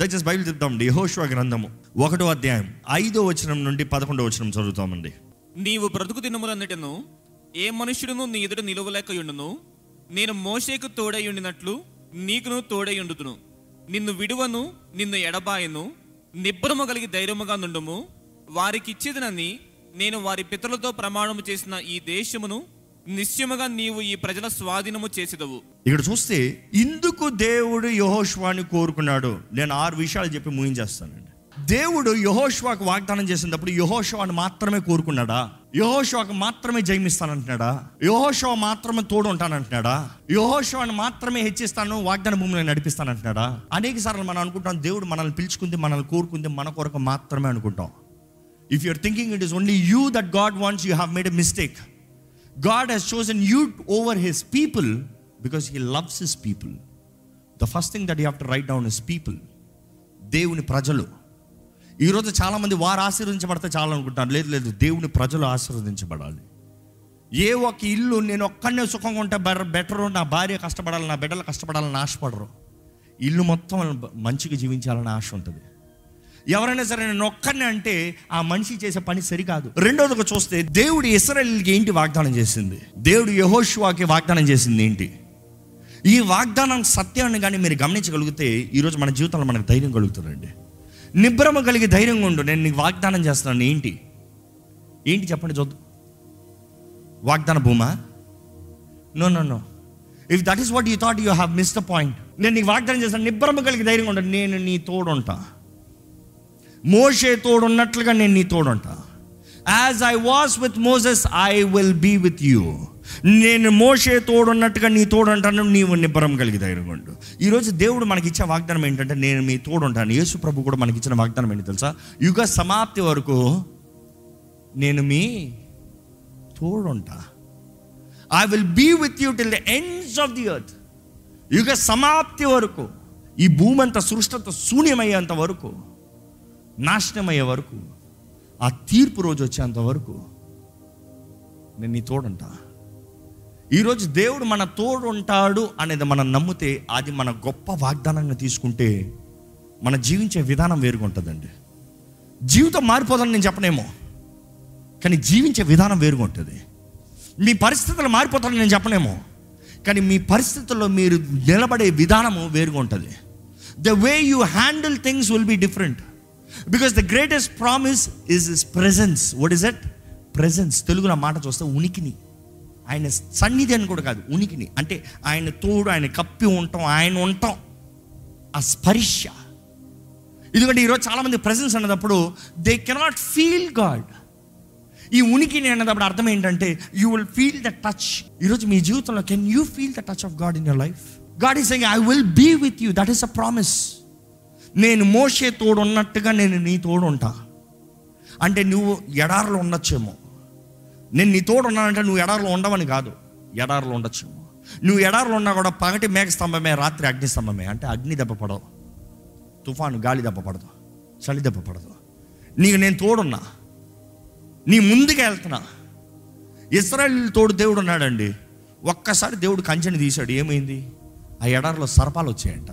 దయచేసి బైబిల్ చెప్తామండి. యహోష్వ గ్రంథము ఒకటో అధ్యాయం ఐదో వచనం నుండి పదకొండో వచనం చదువుతామండి. నీవు బ్రతుకు దినములన్నిటిను ఏ మనుష్యుడును నీ ఎదుట నిలువలేకయుండును. నేను మోషేకు తోడై ఉండినట్లు నీకును తోడై నిన్ను విడువను నిన్ను ఎడబాయను. నిబ్బరము కలిగి ధైర్యముగా నుండుము. వారికిచ్చేదనని నేను వారి పితరులతో ప్రమాణము చేసిన ఈ దేశమును నిశ్చయముగా నీవు ఈ ప్రజల స్వాధీనము చేసేదవు. ఇక్కడ చూస్తే ఇందుకు దేవుడు యహోష్వాని కోరుకున్నాడు. నేను ఆరు విషయాలు చెప్పి ముగించేస్తానండి. దేవుడు యహోష్వాకు వాగ్దానం చేసినప్పుడు యహోష్వాని మాత్రమే కోరుకున్నాడా? యహోషోకు మాత్రమే జయమిస్తానంటున్నాడా? యహోషో మాత్రమే తోడు ఉంటానంటున్నాడా యహోషోని మాత్రమే హెచ్చిస్తాను వాగ్దాన భూమిలో నడిపిస్తానంటున్నాడా? అనేక సార్లు మనం అనుకుంటాం దేవుడు మనల్ని పిలుచుకుంది మనల్ని కోరుకుంది మన కొరకు మాత్రమే అనుకుంటాం. If you're thinking it is only you that God wants you have made a mistake God has chosen you over his people because he loves his people the first thing that you have to write down his people దేవుని ప్రజలు. ఈరోజు చాలామంది వారు ఆశీర్వదించబడితే చాలా అనుకుంటారు. లేదు లేదు దేవుని ప్రజలు ఆశీర్వదించబడాలి. ఏ ఒక ఇల్లు నేను ఒక్కడనే సుఖంగా ఉంటే బెటర్ బెటర్ నా భార్య కష్టపడాలి నా బిడ్డలు కష్టపడాలని ఆశపడరు. ఇల్లు మొత్తం మంచిగా జీవించాలని ఆశ ఉంటుంది. ఎవరైనా సరే నేను ఒక్కడిని అంటే ఆ మనిషి చేసే పని సరికాదు. రెండోదిగా చూస్తే దేవుడు ఇస్రాయల్కి ఏంటి వాగ్దానం చేసింది? దేవుడు యహోషువాకి వాగ్దానం చేసింది ఏంటి? ఈ వాగ్దానం సత్యాన్ని కానీ మీరు గమనించగలిగితే ఈరోజు మన జీవితంలో మనకు ధైర్యం కలుగుతుందండి. నిబ్రమ కలిగి ధైర్యంగా ఉండు నేను నీకు వాగ్దానం చేస్తున్నాను. ఏంటి? ఏంటి చెప్పండి చూద్దాం వాగ్దాన Bhuma? No no no if that is what you thought you have miss the point నేను నీకు వాగ్దానం చేస్తాను నిబ్రమ కలిగి ధైర్యంగా ఉంటాను నేను నీ తోడుంటా. మోషే తోడున్నట్లుగా నేను నీ తోడుంటా. As I was with Moses I will be with you నేను మోషే తోడున్నట్టుగా నీ తోడుంటాను నీవు నిబ్బరం కలిగి ధైర్యంగా ఈరోజు దేవుడు మనకి ఇచ్చిన వాగ్దానం ఏంటంటే నేను మీ తోడుంటాను. యేసు ప్రభు కూడా మనకి ఇచ్చిన వాగ్దానం ఏంటి తెలుసా? యుగ సమాప్తి వరకు నేను మీ తోడుంటా. I will be with you till the ends of the earth యుగ సమాప్తి వరకు ఈ భూమంత సృష్టితో సృష్టి అంతా శూన్యమయ్యేంత వరకు నాశనమయ్యే వరకు ఆ తీర్పు రోజు వచ్చేంత వరకు నేను నీ తోడుంటా. ఈరోజు దేవుడు మన తోడు ఉంటాడు అనేది మనం నమ్మితే అది మన గొప్ప వాగ్దానంగా తీసుకుంటే మన జీవించే విధానం వేరుగా ఉంటుందండి జీవితం మారిపోదని నేను చెప్పనేమో కానీ జీవించే విధానం వేరుగా ఉంటుంది మీ పరిస్థితులు మారిపోతారని నేను చెప్పనేమో కానీ మీ పరిస్థితుల్లో మీరు నిలబడే విధానము వేరుగా ఉంటుంది the way you handle things will be different because the greatest promise is is presence what is that presence తెలుగులో మాట చూస్తే ఉనికిని. ఆయన సన్నిధి అని కూడా కాదు ఉనికిని. అంటే ఆయన తోడు ఆయన కప్పి ఉంటాం ఆయన ఉంటాం. ఆ స్పర్శ. ఎందుకంటే ఈరోజు చాలామంది ప్రెజెన్స్ అన్నప్పుడు దే కెనాట్ ఫీల్ గాడ్ ఈ ఉనికిని అన్నప్పుడు అర్థం ఏంటంటే you will feel the touch ఈరోజు మీ జీవితంలో can you feel the touch of God in your life God is I will be with you that is a promise నేను మోసే తోడు ఉన్నట్టుగా నేను నీ తోడు ఉంటా అంటే నువ్వు ఎడారిలో ఉండొచ్చేమో. నేను నీ తోడు ఉన్నానంటే నువ్వు ఎడారులు ఉండవని కాదు. ఎడారిలో ఉండొచ్చేమో. నువ్వు ఎడారిలో ఉన్నా కూడా పగటి మేఘ స్తంభమే రాత్రి అగ్ని స్తంభమే. అంటే అగ్ని దెబ్బ పడవు తుఫాను గాలి దెబ్బ పడదు. చలి దెబ్బ పడదు. నీకు నేను తోడున్నా. నీ ముందుకు వెళ్తున్నా. ఇస్రాయల్ తోడు దేవుడు ఉన్నాడండి. ఒక్కసారి దేవుడు కంచెని తీశాడు. ఏమైంది? ఆ ఎడారిలో సర్పాలు వచ్చాయంట.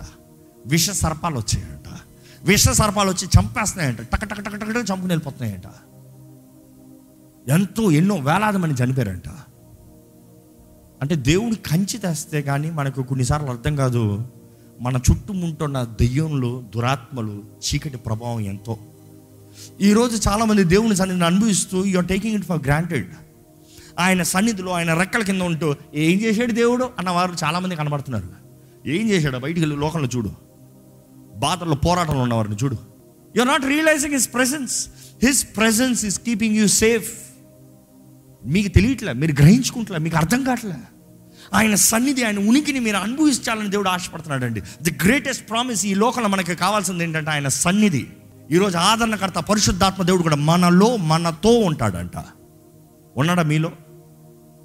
విష సర్పాలు వచ్చాయంట. విష సర్పాలు వచ్చి చంపేస్తున్నాయంట. టక టక టక టక చంపుకుని వెళ్ళిపోతున్నాయంట. ఎంతో ఎన్నో వేలాది మంది చనిపోయారంట. అంటే దేవుడు కంచి తెస్తే కానీ మనకు కొన్నిసార్లు అర్థం కాదు. మన చుట్టుముంటున్న దెయ్యంలో దురాత్మలు చీకటి ప్రభావం ఎంతో. ఈరోజు చాలామంది దేవుని సన్నిధిని అనుభవిస్తూ you're taking it for granted ఆయన సన్నిధిలో ఆయన రెక్కల కింద ఉంటూ ఏం చేశాడు దేవుడు? అన్న వారు చాలామంది కనబడుతున్నారు. ఏం చేశాడు? బయటికి వెళ్ళి లోకంలో చూడు. బాధలు పోరాటంలో ఉన్నవారిని చూడు. Are not realising his presence his presence is keeping you safe మీకు తెలియట్లే మీరు గ్రహించుకుంటలే మీకు అర్థం కావట్లే? ఆయన సన్నిధి ఆయన ఉనికిని మీరు అనుభవించాలని దేవుడు ఆశపడుతున్నాడు అండి ది గ్రేటెస్ట్ ప్రామిస్ ఈ లోకంలో మనకి కావాల్సింది ఏంటంటే ఆయన సన్నిధి. ఈరోజు ఆదరణకర్త పరిశుద్ధాత్మ దేవుడు కూడా మనలో మనతో ఉంటాడంట. ఉన్నాడా మీలో?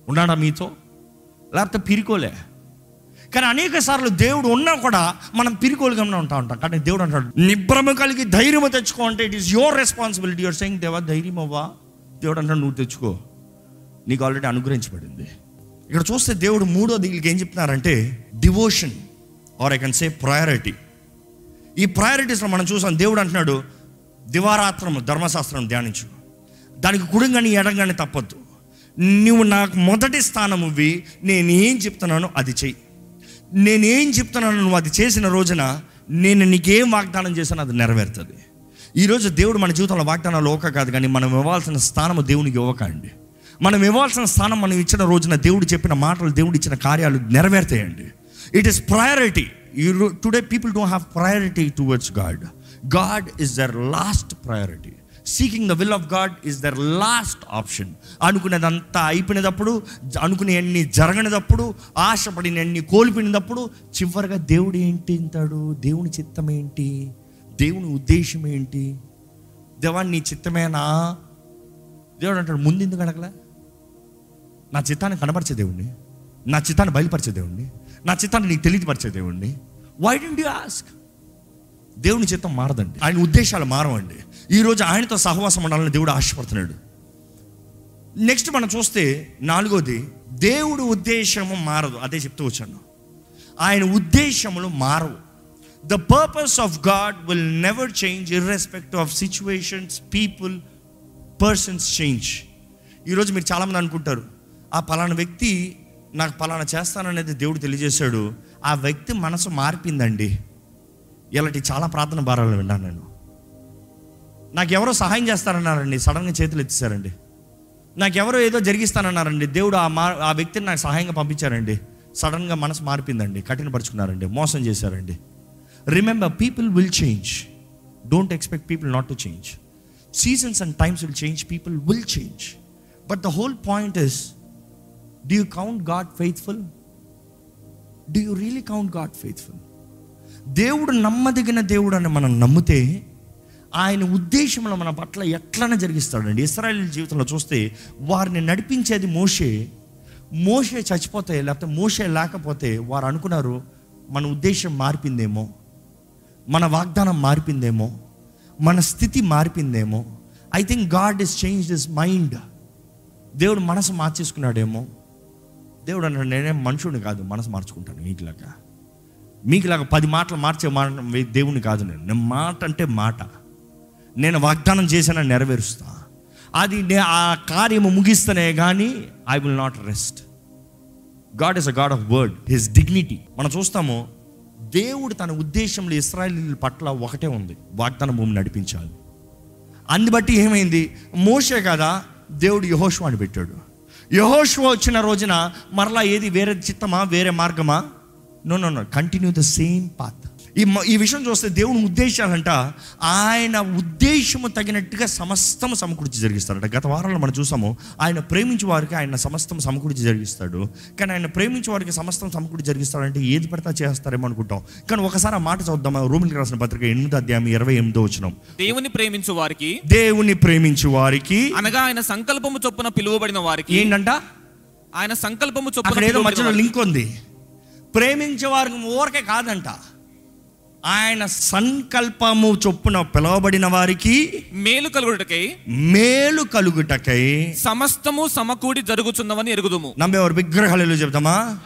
ఉన్నాడా మీతో? లేకపోతే పిరికోలే? కానీ అనేక సార్లు దేవుడు ఉన్నా కూడా మనం పిరికోలుగానే ఉంటా ఉంటాం. కానీ దేవుడు అంటాడు నిబ్రమ కలిగి ధైర్యం తెచ్చుకో అంటే it is your responsibility your saying దేవా ధైర్యం అవ్వా దేవుడు అంటాడు నువ్వు తెచ్చుకో. నీకు ఆల్రెడీ అనుగ్రహించబడింది. ఇక్కడ చూస్తే దేవుడు మూడో దీనికి ఏం చెప్తున్నారంటే devotion or I can say priority ఈ ప్రయారిటీస్లో మనం చూసాం దేవుడు అంటున్నాడు దివారాత్రము ధర్మశాస్త్రం ధ్యానించు. దానికి కుడంగాని ఎడంగాని తప్పొద్దు. నువ్వు నాకు మొదటి స్థానం ఇవ్వి నేను ఏం చెప్తున్నానో అది చెయ్యి. నేనేం చెప్తున్నాను నువ్వు అది చేసిన రోజున నేను నీకేం వాగ్దానం చేశానో అది నెరవేరుతుంది. ఈరోజు దేవుడు మన జీవితంలో వాగ్దానాలు ఒక కాదు కానీ మనం ఇవ్వాల్సిన స్థానము దేవునికి ఇవ్వకండి మనం ఇవ్వాల్సిన స్థానం మనం ఇచ్చిన రోజున దేవుడు చెప్పిన మాటలు దేవుడు ఇచ్చిన కార్యాలు నెరవేరుతాయండి. It is priority today people don't have priority towards God God is their last priority seeking the will of God is their last option అనుకునేదంతా అయిపోయినప్పుడు అనుకునేవన్నీ జరగనిదప్పుడు ఆశపడినన్ని కోల్పోయినప్పుడు చివరిగా దేవుడు ఏంటి అంటాడు? దేవుని చిత్తం ఏంటి? దేవుని ఉద్దేశం ఏంటి? దేవా నీ చిత్తమేనా? దేవుడు అంటాడు ముందు ఎందుకు అడగలే? నా చిత్తాన్ని కనపరిచే దేవుణ్ణి. నా చిత్తాన్ని బయలుపరిచే దేవుణ్ణి. నా చిత్తాన్ని నీకు తెలియపరిచే దేవుణ్ణి. వై డెంట్ యూ ఆస్క్ దేవుని చిత్తం మారదండి. ఆయన ఉద్దేశాలు మారవండి. ఈరోజు ఆయనతో సహవాసం ఉండాలని దేవుడు ఆశపడుతున్నాడు. నెక్స్ట్ మనం చూస్తే నాలుగోది దేవుడు ఉద్దేశము మారదు. అదే చెప్తూ వచ్చాను. ఆయన ఉద్దేశములు మారవు. The purpose of God will never change irrespect of situations people persons change ఈరోజు మీరు చాలామంది అనుకుంటారు ఆ పలానా వ్యక్తి నాకు పలానా చేస్తాననేది దేవుడు తెలియజేశాడు. ఆ వ్యక్తి మనసు మార్పిందండి. ఇలాంటి చాలా ప్రార్థన భారాలు విన్నాను నేను. నాకు ఎవరో సహాయం చేస్తారన్నారండి సడన్గా చేతులు ఎత్తేసారండి. నాకు ఎవరో ఏదో జరిగిస్తానన్నారండి దేవుడు ఆ మా ఆ వ్యక్తిని నాకు సహాయంగా పంపించారండి. సడన్గా మనసు మారిపోయిందండి కఠినపరుచుకున్నారండి మోసం చేశారండి. Remember people will change don't expect people not to change seasons and times will change people will change but the whole point is do you count God faithful do you really count God faithful దేవుడు నమ్మదగిన దేవుడు అని మనం నమ్మితే ఆయన ఉద్దేశంలో మన పట్ల ఎట్లనే జరిగిస్తాడండి. ఇస్రాయల్ జీవితంలో చూస్తే వారిని నడిపించేది మోషే. మోషే చచ్చిపోతే లేకపోతే మోషే లేకపోతే వారు అనుకున్నారు మన ఉద్దేశం మారిపోయిందేమో మన వాగ్దానం మారిపోయిందేమో మన స్థితి మారిపోయిందేమో. I think God is change this mind దేవుడు మనసు మార్చేసుకున్నాడేమో. దేవుడు అన్నాడు నేనేం మనుషుడిని కాదు మనసు మార్చుకుంటాను మీకులాగా. మీకులాగా పది మాటలు మార్చే మాట దేవుని కాదు నేను. నేను మాట అంటే మాట. నేను వాగ్దానం చేసిన నెరవేరుస్తా. అది నే- ఆ కార్యము ముగిస్తేనే కానీ I will not rest God is a God of word his dignity మనం చూస్తాము దేవుడు తన ఉద్దేశంలో ఇస్రాయలీల పట్ల ఒకటే ఉంది. వాగ్దాన భూమి నడిపించాలి. అందు బట్టి ఏమైంది? మోసే కదా దేవుడు యహోష్వాని పెట్టాడు. యహోష్వా వచ్చిన రోజున మరలా ఏది? వేరే చిత్తమా? వేరే మార్గమా? No no no continue the same path ఈ ఈ విషయం చూస్తే దేవుని ఉద్దేశాలంట ఆయన ఉద్దేశము తగినట్టుగా సమస్తం సమకూర్చి జరిగిస్తాడట. గత వారంలో మనం చూసాము ఆయన ప్రేమించే వారికి ఆయన సమస్తం సమకూర్చి జరిగిస్తాడు. కానీ ఆయన ప్రేమించే వారికి సమస్తం సమకూర్చి జరిగిస్తాడంటే ఏది పడితే చేస్తారేమో అనుకుంటాం. కానీ ఒకసారి ఆ మాట చూద్దాం రోమిలికి రాసిన పత్రిక ఎనిమిది అధ్యాయం ఇరవై ఎనిమిదో వచ్చినాం దేవుని ప్రేమించు వారికి దేవుని ప్రేమించు వారికి అనగా ఆయన సంకల్పము చొప్పున పిలువబడిన వారికి ఏంటంట? ఆయన సంకల్పము చొప్పున ఏదో మధ్యలో లింక్ ఉంది. ప్రేమించే వారికి ఊరకే కాదంట. ఆయన సంకల్పము చొప్పున పిలువబడిన వారికి మేలు కలుగుటకై మేలు కలుగుటకై సమస్తము సమకూడి జరుగుచున్నవని ఎరుగుదుము. నమ్మేవారు విగ్రహాలు చెప్తామా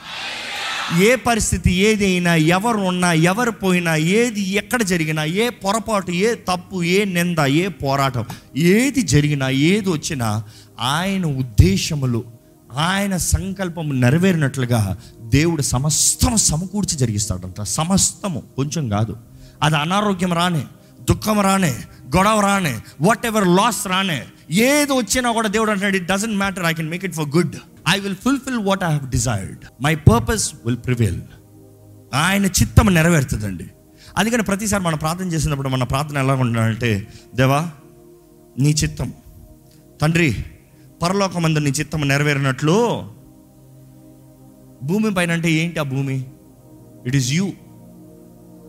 ఏ పరిస్థితి ఏదైనా ఎవరు ఉన్నా ఎవరు పోయినా ఏది ఎక్కడ జరిగినా ఏ పొరపాటు ఏ తప్పు ఏ నింద ఏ పోరాటం ఏది జరిగినా ఏది వచ్చినా ఆయన ఉద్దేశములు ఆయన సంకల్పము నెరవేరినట్లుగా దేవుడు సమస్తం సమకూర్చి జరిగిస్తాడంట. సమస్తము కొంచెం కాదు. అది అనారోగ్యం రానే దుఃఖం రానే గొడవ రానే వాట్ ఎవర్ లాస్ రానే ఏది వచ్చినా కూడా దేవుడు అంటాడు it doesn't matter I can make it for good I will fulfil what I have desired my purpose will prevail ఆయన చిత్తం నెరవేరుతుందండి. అందుకని ప్రతిసారి మనం ప్రార్థన చేసినప్పుడు మన ప్రార్థన ఎలా ఉండాలంటే దేవా నీ చిత్తం. తండ్రి పరలోకమందు నీ చిత్తం నెరవేరినట్లు భూమి పైన అంటే ఏంటి ఆ భూమి? It is you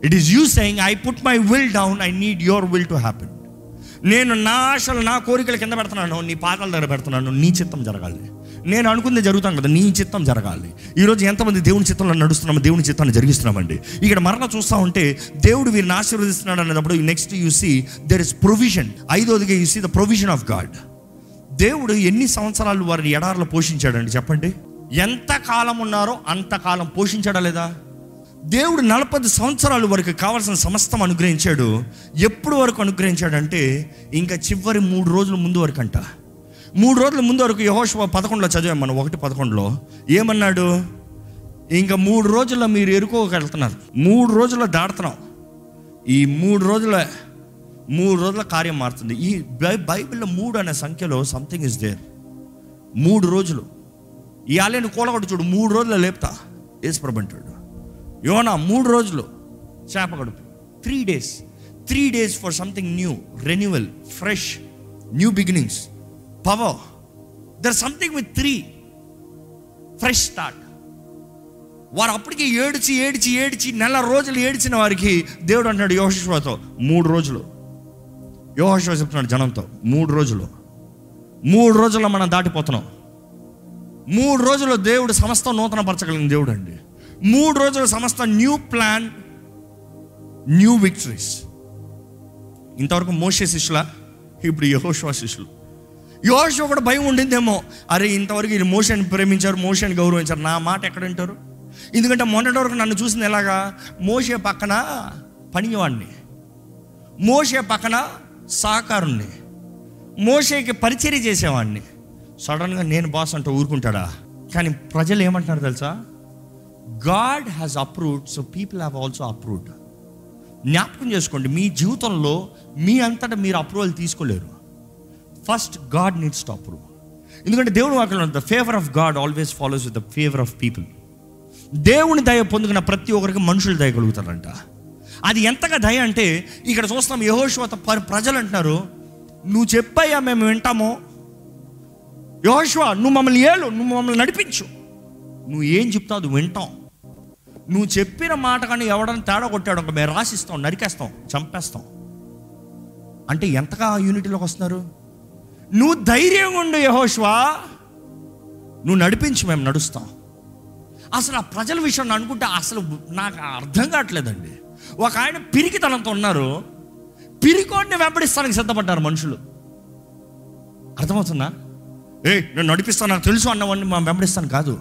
it is you saying I put my will down I need your will to happen నేను నా ఆశలు నా కోరికలు కింద పెడుతున్నాను. నీ పాదాల దగ్గర పెడుతున్నాను. నీ చిత్తం జరగాలి. నేను అనుకుంది జరుగుతాం కదా నీ చిత్తం జరగాలి. ఈరోజు ఎంతమంది దేవుని చిత్తంలో నడుస్తున్నామో దేవుని చిత్తాన్ని జరిగిస్తున్నామండి. ఇక్కడ మరలా చూస్తూ ఉంటే దేవుడు వీరిని ఆశీర్వదిస్తున్నాడు అనేటప్పుడు next you see there is provision ఐదోదిగా you see the provision of God దేవుడు ఎన్ని సంవత్సరాలు వారిని ఎడారిలో పోషించాడండి చెప్పండి? ఎంత కాలం ఉన్నారో అంతకాలం పోషించాడా లేదా? దేవుడు నలభై సంవత్సరాల వరకు కావాల్సిన సమస్తం అనుగ్రహించాడు. ఎప్పుడు వరకు అనుగ్రహించాడంటే ఇంకా చివరి మూడు రోజుల ముందు వరకు అంట మూడు రోజుల ముందు వరకు యహోశివ పదకొండులో చదివాం మనం ఒకటి పదకొండులో. ఏమన్నాడు? ఇంకా మూడు రోజుల్లో మీరు ఎరుకోగలుగుతున్నారు. మూడు రోజుల్లో దాడుతున్నాం ఈ మూడు రోజుల మూడు రోజుల కార్యం మారుతుంది. ఈ బై- బైబిల్లో మూడు అనే సంఖ్యలో సంథింగ్ ఇస్ దేర్ మూడు రోజులు. ఈ ఆలయాన్ని కూలగొట్టు చూడు మూడు రోజులు లేపుతా. యేసుప్రభు అంటాడు. యోనా మూడు రోజులు చేప గడుపు three days three days for something new renewal fresh new beginnings power there something with three fresh start వారు అప్పటికి ఏడిచి ఏడిచి ఏడిచి నెల రోజులు ఏడ్చిన వారికి దేవుడు అంటున్నాడు యోహోషువతో మూడు రోజులు. యోహోషువ చెప్తున్నాడు జనంతో మూడు రోజులు. మూడు రోజుల్లో మనం దాటిపోతున్నాం. మూడు రోజుల్లో దేవుడు సమస్త నూతన పరచగలిగిన దేవుడు అండి మూడు రోజుల సమస్త న్యూ ప్లాన్ న్యూ విక్టరీస్. ఇంతవరకు మోసే శిష్యుల? ఇప్పుడు యహోషువ శిష్యులు. యహోషువ కూడా భయం ఉండిందేమో. అరే ఇంతవరకు వీళ్ళు మోషన్ ప్రేమించారు మోషన్ గౌరవించారు. నా మాట ఎక్కడ వింటారు? ఎందుకంటే మొన్నటి వరకు నన్ను చూసింది ఎలాగా? మోసే పక్కన పనివాడిని మోసే పక్కన సహకారుణ్ణి మోషేకి పరిచర్య చేసేవాడిని సడన్గా నేను బాస్ అంటే ఊరుకుంటాడా? కానీ ప్రజలు ఏమంటున్నారు తెలుసా? God has approved so people have also approved. జ్ఞాపకం చేసుకోండి మీ జీవితంలో మీ అంతటా మీరు అప్రూవల్ తీసుకోలేరు. First God needs to approve. ఎందుకంటే దేవుడు వాక్యం the favour of God always follows with the favour of people దేవుని దయ పొందుకున్న ప్రతి ఒక్కరికి మనుషులు దయ కలుగుతారంట. అది ఎంతగా దయ అంటే ఇక్కడ చూస్తున్నాం యహోశ్వత ప్రజలు అంటున్నారు నువ్వు చెప్పయ్యా మేము వింటామో యహోశ్వ నువ్వు మమ్మల్ని ఏలు నువ్వు మమ్మల్ని నడిపించు. నువ్వు ఏం చెప్తావు అది వింటాం. నువ్వు చెప్పిన మాట కానీ ఎవడని తేడా కొట్టాడు ఒక మేము రాసిస్తాం నరికేస్తాం చంపేస్తాం. అంటే ఎంతగా యూనిటీలోకి వస్తున్నారు? నువ్వు ధైర్యంగా ఉండు యహోష్వా నువ్వు నడిపించు మేము నడుస్తాం. అసలు ఆ ప్రజల విషయం అనుకుంటే అసలు నాకు అర్థం కావట్లేదండి. ఒక ఆయన పిరికితనంతో ఉన్నారు. పిరికోడిని వెంబడిస్తానికి సిద్ధపడ్డారు మనుషులు. అర్థమవుతుందా? ఏ నేను నడిపిస్తాను నాకు తెలుసు అన్నవాడిని మా వెంబడిస్తాను కాదు.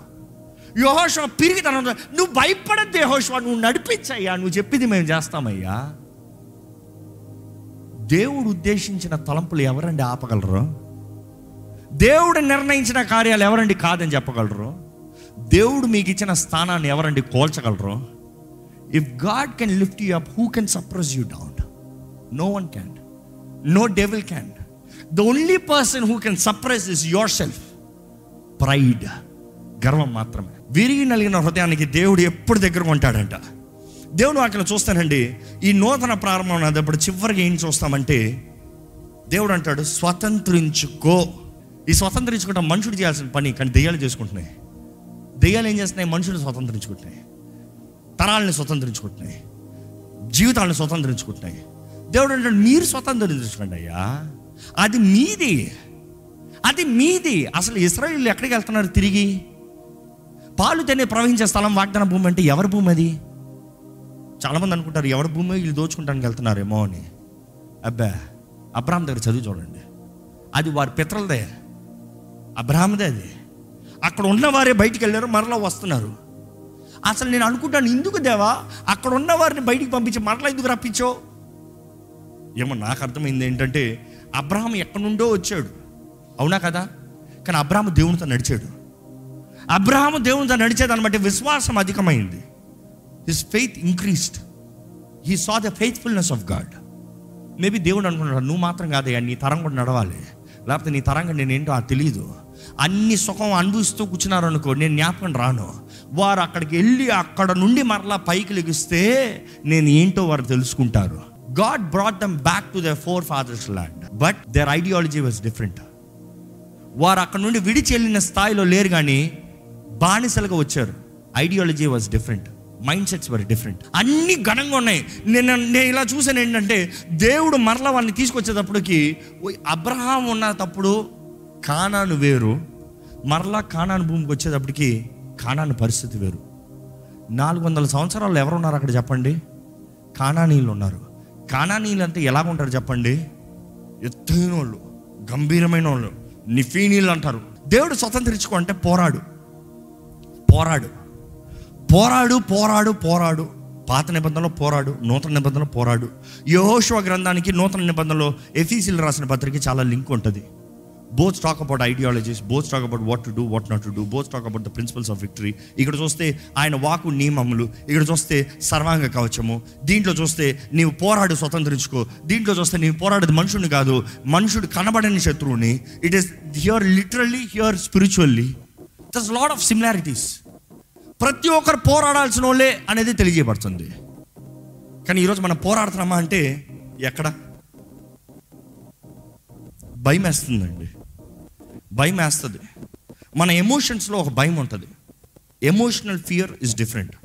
యోహోష పిరిగి తన నువ్వు భయపడద్దు యహోషవా నువ్వు నడిపించయ్యా నువ్వు చెప్పింది మేము చేస్తామయ్యా. దేవుడు ఉద్దేశించిన తలంపులు ఎవరండి ఆపగలరు? దేవుడు నిర్ణయించిన కార్యాలు ఎవరండి కాదని చెప్పగలరు? దేవుడు మీకు ఇచ్చిన స్థానాన్ని ఎవరండి కోల్చగలరు? If God can lift you up who can suppress you down no one can no devil can the only person who can suppress is your self pride గర్వం మాత్రమే. విరిగి నలిగిన హృదయానికి దేవుడు ఎప్పుడు దగ్గర ఉంటాడంట. దేవుడు అక్కడ చూస్తానండి. ఈ నూతన ప్రారంభం అన్నప్పుడు చివరికి ఏం చూస్తామంటే దేవుడు అంటాడు స్వతంత్రించుకో. ఈ స్వతంత్రించుకుంటాం మనుషుడు చేయాల్సిన పని కానీ దెయ్యాలు చేసుకుంటున్నాయి. దెయ్యాలు ఏం చేస్తున్నాయి? మనుషులు స్వతంత్రించుకుంటున్నాయి. తరాలని స్వతంత్రించుకుంటున్నాయి. జీవితాలను స్వతంత్రించుకుంటున్నాయి. దేవుడు అంటాడు మీరు స్వతంత్రించుకోండి అయ్యా. అది మీది. అది మీది. అసలు ఇస్రాయిల్ ఎక్కడికి వెళ్తున్నారు తిరిగి? పాలు తినే ప్రవహించే స్థలం వాగ్దాన భూమి అంటే ఎవరి భూమి అది? చాలామంది అనుకుంటారు ఎవరి భూమి? వీళ్ళు దోచుకుంటానికి వెళ్తున్నారేమో అని. అబ్బా అబ్రాహం దగ్గర చదువు చూడండి. అది వారి పిత్రలదే. అబ్రాహ్మదే అది. అక్కడ ఉన్నవారే బయటికి వెళ్ళారు మరలా వస్తున్నారు. అసలు నేను అనుకుంటాను ఎందుకు దేవా? అక్కడ ఉన్నవారిని బయటికి పంపించి మరలా ఎందుకు రప్పించో ఏమో నాకు అర్థమైంది ఏంటంటే అబ్రహాం ఎక్కడి నుండో వచ్చాడు. అవునా కదా? కానీ అబ్రాహం దేవునితో నడిచాడు. అబ్రహాము దేవునితో నడిచేదాన్ని విశ్వాసం అధికమైంది. His faith increased he saw the faithfulness of God maybe దేవుడు అనుకుంటున్నాడు నువ్వు మాత్రం కాదయ్యా నీ తరం కూడా నడవాలి. లేకపోతే నీ తరంగా నేనేంటో అది తెలియదు అన్ని సుఖం అనుభవిస్తూ కూర్చున్నారు అనుకో నేను జ్ఞాపకం రాను. వారు అక్కడికి వెళ్ళి అక్కడ నుండి మరలా పైకి లెగిస్తే నేను ఏంటో వారు తెలుసుకుంటారు. God brought them back to the forefathers land but their ideology was different వారు అక్కడ నుండి విడిచి వెళ్ళిన స్థాయిలో లేరు కానీ బానిసలుగా వచ్చారు. Ideology was different mindsets were different అన్ని ఘనంగా ఉన్నాయి. నేను నేను ఇలా చూసాను ఏంటంటే దేవుడు మరల వాడిని తీసుకొచ్చేటప్పటికి ఓయ్ అబ్రహాం ఉన్నప్పుడు కానాను వేరు. మరలా కానాను భూమికి వచ్చేటప్పటికి కానాను పరిస్థితి వేరు. నాలుగు వందల సంవత్సరాలు ఎవరున్నారు అక్కడ చెప్పండి? కానానీయులు ఉన్నారు. కానానీయులు అంటే ఎలా ఉంటారు చెప్పండి? ఎత్తైన వాళ్ళు గంభీరమైన వాళ్ళు నిఫీనీలు అంటారు దేవుడు స్వతంత్రించుకో అంటే పోరాడు. పోరాడు. పోరాడు పోరాడు పోరాడు. పాత నిబంధనలో పోరాడు నూతన నిబంధనలో పోరాడు. యహోశివ గ్రంథానికి నూతన నిబంధనలో ఎఫీసీలు రాసిన పత్రిక చాలా లింక్ ఉంటుంది. Both talk about ideologies both talk about what to do what not to do both talk about the principles of victory ఇక్కడ చూస్తే ఆయన వాకు నియమములు ఇక్కడ చూస్తే సర్వాంగ కవచము దీంట్లో చూస్తే నీవు పోరాడు స్వతంత్రించుకో దీంట్లో చూస్తే నీవు పోరాడేది మనుషుని కాదు మనుషుడు కనబడని శత్రువుని it is here literally here spiritually thus lot of similarities ప్రతి ఒక్కరు పోరాడాల్సిన వాళ్ళే అనేది తెలియజేయబడుతుంది. కానీ ఈరోజు మనం పోరాడుతున్నామా అంటే ఎక్కడ? భయం వేస్తుందండి భయం వేస్తుంది మన ఎమోషన్స్లో ఒక భయం ఉంటుంది ఎమోషనల్ ఫియర్ ఇస్ డిఫరెంట్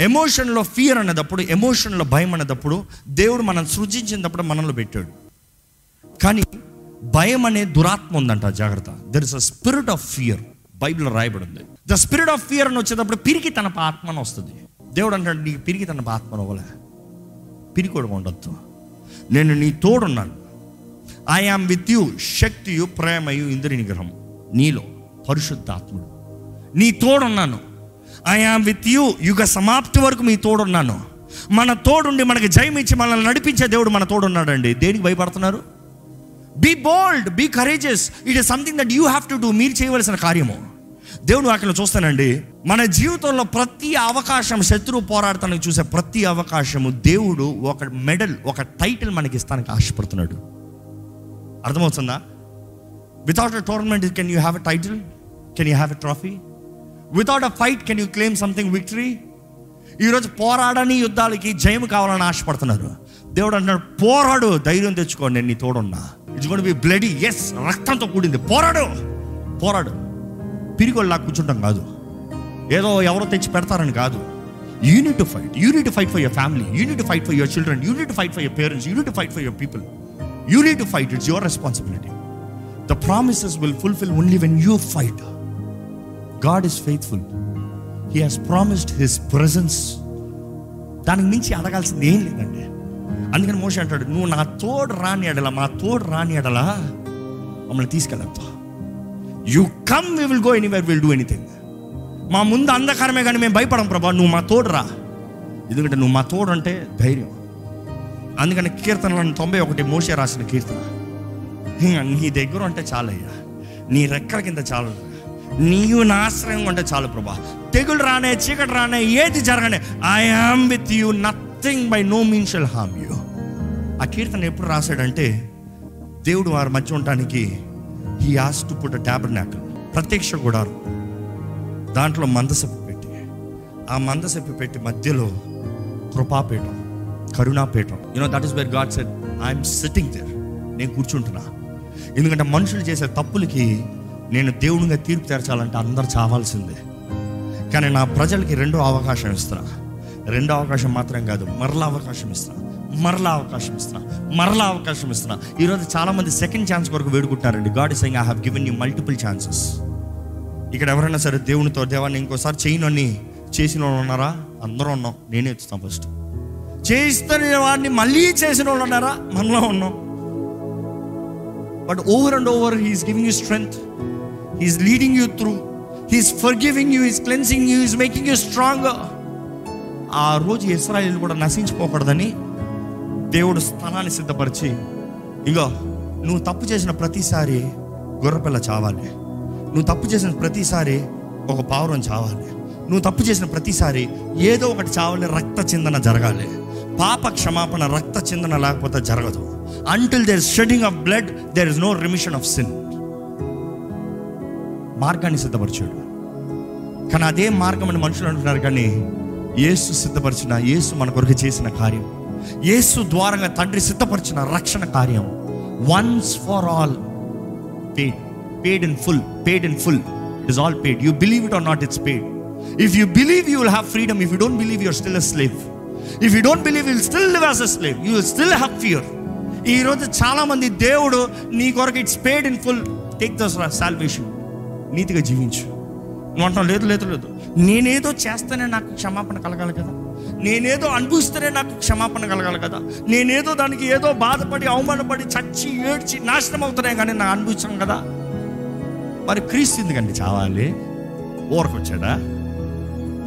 ఎమోషన్లో ఫియర్ అనేటప్పుడు ఎమోషన్లో భయం అనేటప్పుడు దేవుడు మనం సృజించినప్పుడు మనలో పెట్టాడు. కానీ భయం అనే దురాత్మ ఉందంట జాగ్రత్త. There is a spirit of fear బైబిల్లో రాయబడి ఉంది ద స్పిరిట్ ఆఫ్ ఫియర్ అని వచ్చేటప్పుడు పిరికి తన ఆత్మను వస్తుంది. దేవుడు అంటాడు నీకు పిరికి తన ఆత్మను అవ్వలే పిరికోడు ఉండొద్దు. నేను నీ తోడున్నాను. ఐ ఆమ్ విత్ యూ శక్తియు ప్రేమయు ఇంద్రి నిగ్రహం నీలో పరిశుద్ధాత్ముడు. నీ తోడున్నాను. ఐ ఆమ్ విత్ యూ యుగ సమాప్తి వరకు మీ తోడున్నాను. మన తోడుండి మనకి జయం ఇచ్చి మనల్ని నడిపించే దేవుడు మన తోడున్నాడండి. దేనికి భయపడుతున్నారు? Be bold be courageous it is something that you have to do మీరు చేయవలసిన కార్యము. దేవుడు వాక్యం చూస్తానండి. మన జీవితంలో ప్రతి అవకాశం శత్రువు పోరాడతానికి చూసే ప్రతి అవకాశము దేవుడు ఒక మెడల్ ఒక టైటిల్ మనకి ఇస్తానికి ఆశపడుతున్నాడు. అర్థమవుతుందా? Without a tournament can you have a title can you have a trophy without a fight can you claim something victory ఈరోజు పోరాడని యుద్ధాలకి జయం కావాలని ఆశపడుతున్నారు. దేవుడు అంటున్నాడు పోరాడు ధైర్యం తెచ్చుకోండి నేను నీ తోడున్నా. It's gonna be bloody yes రక్తంతో కూడింది. పోరాడు పోరాడు. పిరిగొల్లా కూర్చుంటాం కాదు. ఏదో ఎవరో తెచ్చి పెడతారని కాదు. Unite to fight unite fight for your family unite fight for your children unite fight for your parents unite to fight for your people unite to fight it's your responsibility the promises will fulfil only when you fight God is faithful he has promised his presence దానికి మించి అడగాల్సింది ఏం లేదండి. అందుకని మోషి అంటాడు నువ్వు నా తోడు రాని ఎడల మా తోడు రాని ఎడల మమ్మల్ని తీసుకెళ్ళతా you come we will go anywhere will do anything మా ముందు అంధకారమే కానీ మేము భయపడం ప్రభా నువ్వు మా తోడు రా. ఎందుకంటే నువ్వు మా తోడు అంటే ధైర్యం. అందుకని కీర్తనలను తొంభై ఒకటి మోసే రాసిన కీర్తన. నీ దగ్గర ఉంటే చాలయ్యా. నీ రెక్కల కింద చాలు. నీవు నా ఆశ్రయం ఉంటే చాలు ప్రభా. తెగులు రానే చీకటి రానే ఏది జరగనే I am with you nothing by no mean shall harm you ఆ కీర్తన ఎప్పుడు రాశాడంటే దేవుడు వారి మధ్య ఉండటానికి ఈ ఆస్ టు పుట్ ట్యాబర్ నాకల్ ప్రత్యక్ష గుడారు. దాంట్లో మందసెప్పి పెట్టి ఆ మందసెప్పి పెట్టి మధ్యలో కృపాపీఠం. కరుణాపీఠం. You know that is where God set I'm sitting there నేను కూర్చుంటున్నా. ఎందుకంటే మనుషులు చేసే తప్పులకి నేను దేవునిగా తీర్పు తెరచాలంటే అందరు చావాల్సిందే. కానీ నా ప్రజలకి రెండో అవకాశం ఇస్తున్నా. రెండో అవకాశం మాత్రం కాదు మరలా అవకాశం ఇస్తున్నా. మరలా అవకాశం ఇస్తున్నా. మరలా అవకాశం ఇస్తున్నా. ఈరోజు చాలామంది సెకండ్ ఛాన్స్ కొరకు వేడుకుంటారండి God is I have given you multiple chances ఇక్కడ ఎవరైనా సరే దేవునితో దేవాన్ని ఇంకోసారి చేయనని చేసిన వాళ్ళు ఉన్నారా అందరూ ఉన్నాం. నేనే ఇస్తాను ఫస్ట్ చేస్తున్న వాడిని మళ్ళీ చేసిన వాళ్ళు ఉన్నారా? మనలో ఉన్నాం. But over and over he's giving you strength he's leading you through he's forgiving you is cleansing you is making you strong ఆ రోజు ఇస్రాయిల్ కూడా నశించిపోకూడదని దేవుడు స్థలాన్ని సిద్ధపరిచి ఇగో నువ్వు తప్పు చేసిన ప్రతిసారి గొర్రెపిల్ల చావాలి. నువ్వు తప్పు చేసిన ప్రతిసారి ఒక పావురం చావాలి. నువ్వు తప్పు చేసిన ప్రతిసారి ఏదో ఒకటి చావాలి రక్త చిందన జరగాలి. పాప క్షమాపణ రక్త చిందన లేకపోతే జరగదు. Until there shedding of blood there is no remission of sin మార్గాన్ని సిద్ధపరిచాడు. కానీ అదే మార్గం అని మనుషులు అంటున్నారు కానీ యేసు సిద్ధపరిచిన యేసు మన కొరకు చేసిన కార్యం. యేసు ద్వారంగా తండ్రి సిద్ధపరిచిన రక్షణ కార్యం. Once for all paid paid in full paid in full it is all paid you believe it or not it's paid if you believe you will have freedom if you don't believe you're still a slave if you don't believe will still live as a slave you will still have fear ఈరోజు చాలామంది దేవుడు నీ కొరకు it's paid in full take the salvation నీతిగా జీవించు. నువ్వు లేదు లేదు లేదు. నేనేదో చేస్తేనే నాకు క్షమాపణ కలగాలి కదా. నేనేదో అనుభవిస్తేనే నాకు క్షమాపణ కలగాలి కదా. నేనేదో దానికి ఏదో బాధపడి అవమానపడి చచ్చి ఏడ్చి నాశనం అవుతున్నాయి కానీ నాకు అనుభవించాం కదా. మరి క్రీస్తు ఎందుకండి చావాలి? ఊరకొచ్చాడా?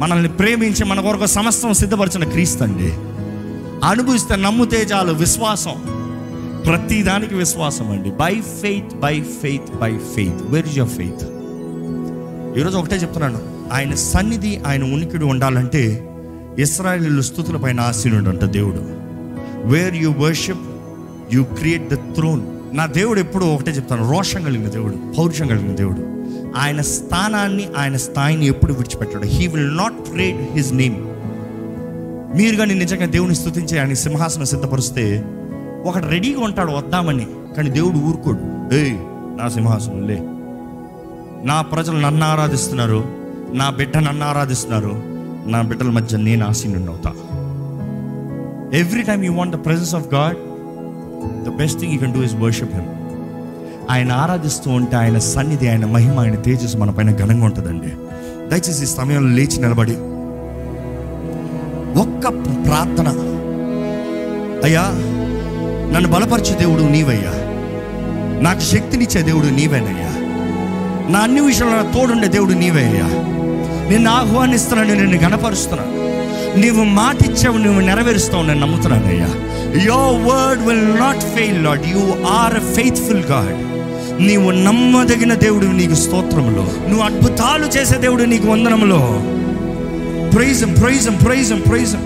మనల్ని ప్రేమించి మన కొరకు సమస్తం సిద్ధపరిచిన క్రీస్తు అండి అనుభవిస్తే నమ్ముతే చాలు విశ్వాసం. ప్రతిదానికి విశ్వాసం అండి. By faith by faith by faith where is your faith ఈరోజు ఒకటే చెప్తున్నాను. ఆయన సన్నిధి ఆయన ఉనికిడి ఉండాలంటే ఇస్రాయలీలు స్థుతుల పైన ఆశీనుడంట దేవుడు. Where you worship you create the throne నా దేవుడు ఎప్పుడు ఒకటే చెప్తాను. రోషం కలిగిన దేవుడు పౌరుషం కలిగిన దేవుడు. ఆయన స్థానాన్ని ఆయన స్థాయిని ఎప్పుడు విడిచిపెట్టాడు. He will not trade his name మీరు కానీ నిజంగా దేవుని స్థుతించి ఆయన సింహాసనం సిద్ధపరిస్తే ఒకటి రెడీగా ఉంటాడు వద్దామని. కానీ దేవుడు ఊరుకోడు. ఏయ్ నా సింహాసనం లే. నా ప్రజలు నన్ను ఆరాధిస్తున్నారు. నా బిడ్డ నన్ను ఆరాధిస్తున్నారు. నా బిడ్డల మధ్య నేను ఆసీనుడిని అవుతా every time you want the presence of God the best thing you can do is worship him ఆయన ఆరాధిస్తూ ఉంటే ఆయన సన్నిధి ఆయన మహిమ ఆయన తేజస్సు మన పైన ఘనంగా ఉంటుందండి. దయచేసి ఈ సమయంలో లేచి నిలబడి ఒక్క ప్రార్థన. అయ్యా నన్ను బలపరిచే దేవుడు నీవయ్యా. నాకు శక్తినిచ్చే దేవుడు నీవేనయ్యా. నా అన్ని విషయంలో నా తోడుండే దేవుడు నీవే అయ్యా నిన్ను ఆహ్వానిస్తున్నాను నిన్ను గణపరుస్తున్నాను నీవు మాట ఇచ్చావు నువ్వు నెరవేరుస్తావు నేను నమ్ముతున్నానయ్యా. Your your word will not fail Lord you are a faithful God నీవు నమ్మదగిన దేవుడు నీకు స్తోత్రములో. నువ్వు అద్భుతాలు చేసే దేవుడు నీకు వందనములో. Praise him praise him praise him praise him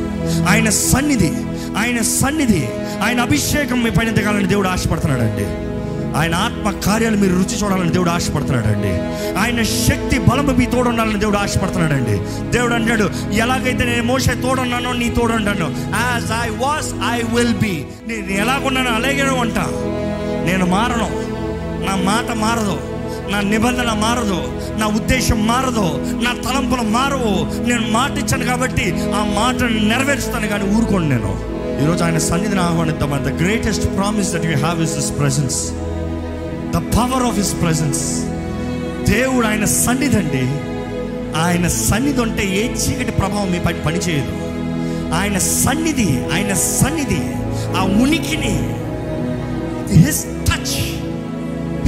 ఆయన సన్నిధి ఆయన సన్నిధి ఆయన అభిషేకం మీ పైన దిగాలని దేవుడు ఆశపడుతున్నాడండి. ఆయన ఆత్మ కార్యాలు మీరు రుచి చూడాలని దేవుడు ఆశపడుతున్నాడండి. ఆయన శక్తి బలము మీ తోడు ఉండాలని దేవుడు ఆశపడుతున్నాడండి. దేవుడు అంటాడు ఎలాగైతే నేను మోసే తోడున్నానో నీ తోడుంటాను as I was I will be నేను ఎలాగున్నాను అలాగే అంట. నేను మారను. నా మాట మారదు. నా నిబంధన మారదు. నా ఉద్దేశం మారదు. నా తలంపులు మారవు. నేను మాట ఇచ్చాను కాబట్టి ఆ మాటను నెరవేరుస్తాను కానీ ఊరుకోండి నేను. ఈరోజు ఆయన సన్నిధిని ఆహ్వానిద్దాం. The greatest promise that you have is this presence the power of his presence దేవుడు ఆయన సన్నిధి అండి. ఆయన సన్నిధి ఉంటే ఏ చీకటి ప్రభావం మీ పని పనిచేయదు. ఆయన సన్నిధి ఆయన సన్నిధి ఆ ఉనికిని his touch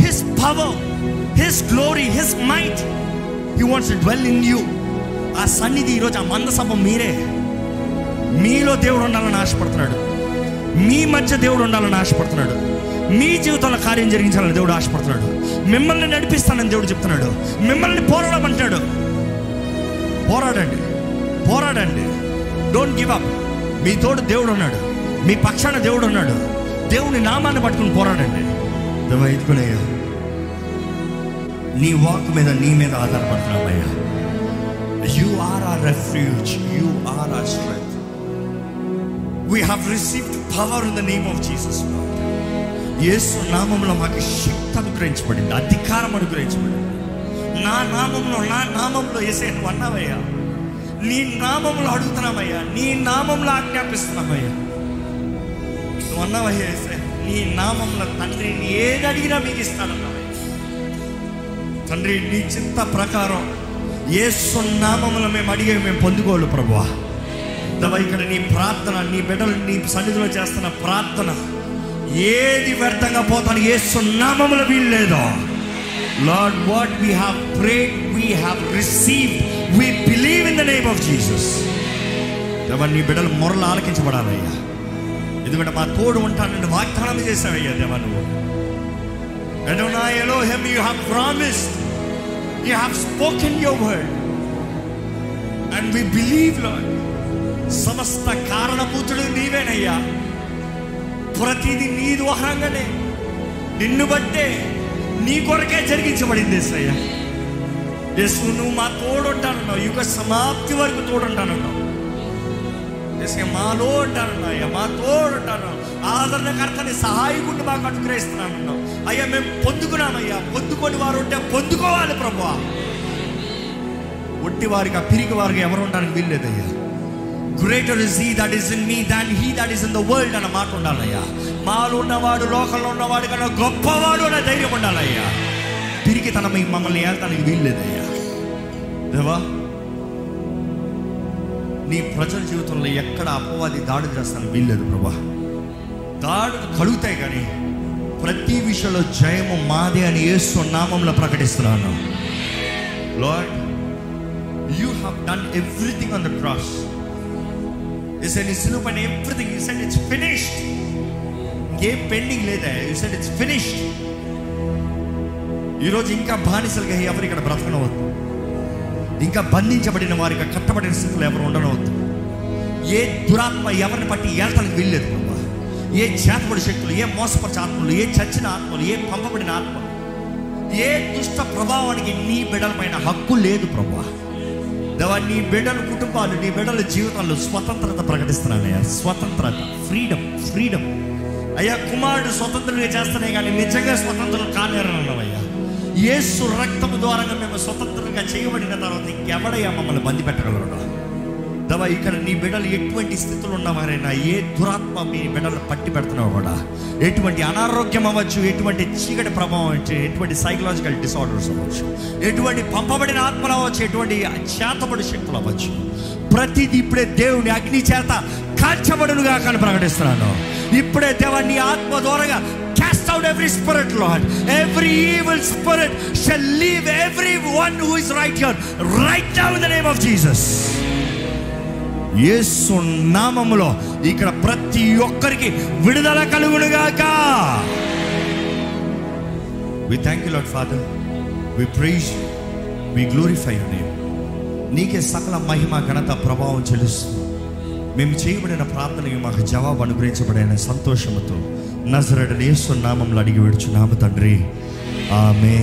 his power his glory his might he wants dwell in you ఆ సన్నిధి ఈరోజు ఆ మందసభ మీరే. మీలో దేవుడు ఉండాలని ఆశపడుతున్నాడు. మీ మధ్య దేవుడు ఉండాలని ఆశపడుతున్నాడు. మీ జీవితంలో కార్యం జరిగించాలని దేవుడు ఆశపడుతున్నాడు. మిమ్మల్ని నడిపిస్తానని దేవుడు చెప్తున్నాడు. మిమ్మల్ని పోరాడమంటాడు పోరాడండి. పోరాడండి. డోంట్ గివ్ అప్ మీ తోడు దేవుడు ఉన్నాడు. మీ పక్షాన దేవుడు ఉన్నాడు. దేవుని నామాన్ని పట్టుకుని పోరాడండి. దేవా ఎత్తుకునేయ్యా నీ వాక్ మీద నీ మీద ఆధారపడుతున్నామయ్యా you are our refuge you are our strength we have received power in the name of Jesus యేసు నామంలో మాకు శక్తి అనుగ్రహించబడింది అధికారం అనుగ్రహించబడింది. నా నామంలో నా నామంలో ఏసే నువ్వు అన్నావయ్యా నీ నామంలో అడుగుతున్నామయ్యా నీ నామంలో ఆజ్ఞాపిస్తున్నామయ్యా నువ్వు అన్నావయ్యా ఏసే నీ నామంలో తండ్రి ఏది అడిగినా మీకు ఇస్తానన్నావయ్యా. తండ్రి నీ చింత ప్రకారం ఏ సున్నామములు మేము అడిగే మేము పొందుకోవాలి ప్రభువా. ఇక్కడ నీ ప్రార్థన నీ బిడ్డలు నీ సన్నిధిలో చేస్తున్న ప్రార్థన ఏది వ్యర్థంగా పోతాను ఏ సున్నామములు వీల్లేదో. Lord what we have prayed we have receive we believe in the name of Jesus దేవా నీ బిడ్డలు మొరలు ఆలకించబడాలయ్యా. ఎందుకంటే మా తోడు ఉంటానని వాగ్దానం చేశావయ్యా దేవా నువ్వు. Adonai Elohim, you have promised, you have spoken your word, and we believe, Lord. సమస్త కారణభూతుడు నీవేనయ్యా. ప్రతిది నీ ద్వారంగానే నిన్ను బట్టే నీ కొరకే జరిగించబడింది అయ్యా యేసు నువ్వు మా తోడుంటానన్నావు. యుగ సమాప్తి వరకు తోడుంటానన్నావు. ఎస్ఏ మాలో ఉంటానన్నా అయ్యా మా తోడు ఆదరణకర్తని సహాయకుడిని మాకు అనుగ్రహిస్తున్నానన్నావు. అయ్యా మేము పొందుకున్నామయ్యా. పొందుకొని వారు ఉంటే పొందుకోవాలి ప్రభు ఒట్టి వారికి ఆ పిరికి వారికి ఎవరు ఉండడానికి వీల్లేదయ్యా. Greater is he that is in me than he that is in the world అన్న మాట ఉండాలయ్యా. మాలో ఉన్నవాడు లోకంలో ఉన్నవాడు కన్నా గొప్పవాడు అనే ధైర్యం ఉండాలయ్యా. తిరిగి తన మమ్మల్ని ఏళ్తానికి వీల్లేదయ్యా. దేవా నీ ప్రజల జీవితంలో ఎక్కడ అపవాది దాడి చేస్తాను వీల్లేదు ప్రభా. దాడులు కలుగుతాయి కానీ ప్రతి విషయంలో జయము మాదే అని యేసు నామంలో ప్రకటిస్తున్నాను. Lord you have done everything on the cross he said నీ సిలువ పైన everything he said it's finished A pending లేదా? యూ సెడ్ ఇట్స్ ఫినిష్డ్ ఈరోజు ఇంకా బానిసలుగా ఎవరు ఇక్కడ బ్రతకనవద్దు. ఇంకా బంధించబడిన వారికి కట్టబడిన స్థితిలో ఎవరు ఉండనవద్దు. ఏ దురాత్మ ఎవరిని బట్టి ఏళ్తానికి వెళ్ళలేదు ప్రభా. ఏ చేతబడి శక్తులు ఏ మోసపరిచే ఆత్మలు ఏ చచ్చిన ఆత్మలు ఏ పంపబడిన ఆత్మలు ఏ దుష్ట ప్రభావానికి నీ బిడ్డల హక్కు లేదు ప్రభా. దేవా నీ బిడ్డల కుటుంబాలు నీ బిడ్డల జీవితాల్లో స్వతంత్రత ప్రకటిస్తున్నానయ్యా. స్వతంత్రత ఫ్రీడమ్ ఫ్రీడమ్ అయ్యా కుమారుడు స్వతంత్రులుగా చేస్తానే కానీ నిజంగా స్వతంత్రులు కానేరనయ్యా యేసు రక్తము ద్వారా మేము స్వతంత్రంగా చేయబడిన తర్వాత ఇంకెవడయ్యా మమ్మల్ని బంది పెట్టగలరు దవా ఇక్కడ నీ బిడ్డలు ఎటువంటి స్థితిలో ఉన్నవారైనా ఏ దురాత్మ మీ బిడ్డలు పట్టి పెడుతున్నావు కూడా ఎటువంటి అనారోగ్యం అవ్వచ్చు ఎటువంటి చీకటి ప్రభావం అవ్వచ్చు ఎటువంటి సైకలాజికల్ డిసార్డర్స్ అవ్వచ్చు ఎటువంటి పంపబడిన ఆత్మలు అవ్వచ్చు ఎటువంటి చేతబడి శక్తులు అవ్వచ్చు ప్రతిది ఇప్పుడే దేవుని అగ్ని చేత కాల్చబడునుగా కానీ ప్రకటిస్తున్నాను ఇప్పుడే దేవాన్ని నీ ఆత్మ ద్వారాగా cast out every spirit, Lord. Every evil spirit shall leave everyone who is right here, right now in the name of Jesus. యేసు నామములో ఇక్కడ ప్రతి ఒక్కరికి విడుదల కలుగునుగాక. We thank you Lord father we praise we glorify your name నీకే సకల మహిమ ఘనత ప్రభావం చెల్లిస్తుంది మేము చేయబడిన ప్రార్థనకి మాకు జవాబు అనుగ్రహించబడిన సంతోషంతో నజరడ యేసు నామంలో అడిగి విడుచున్నాము తండ్రి. ఆమె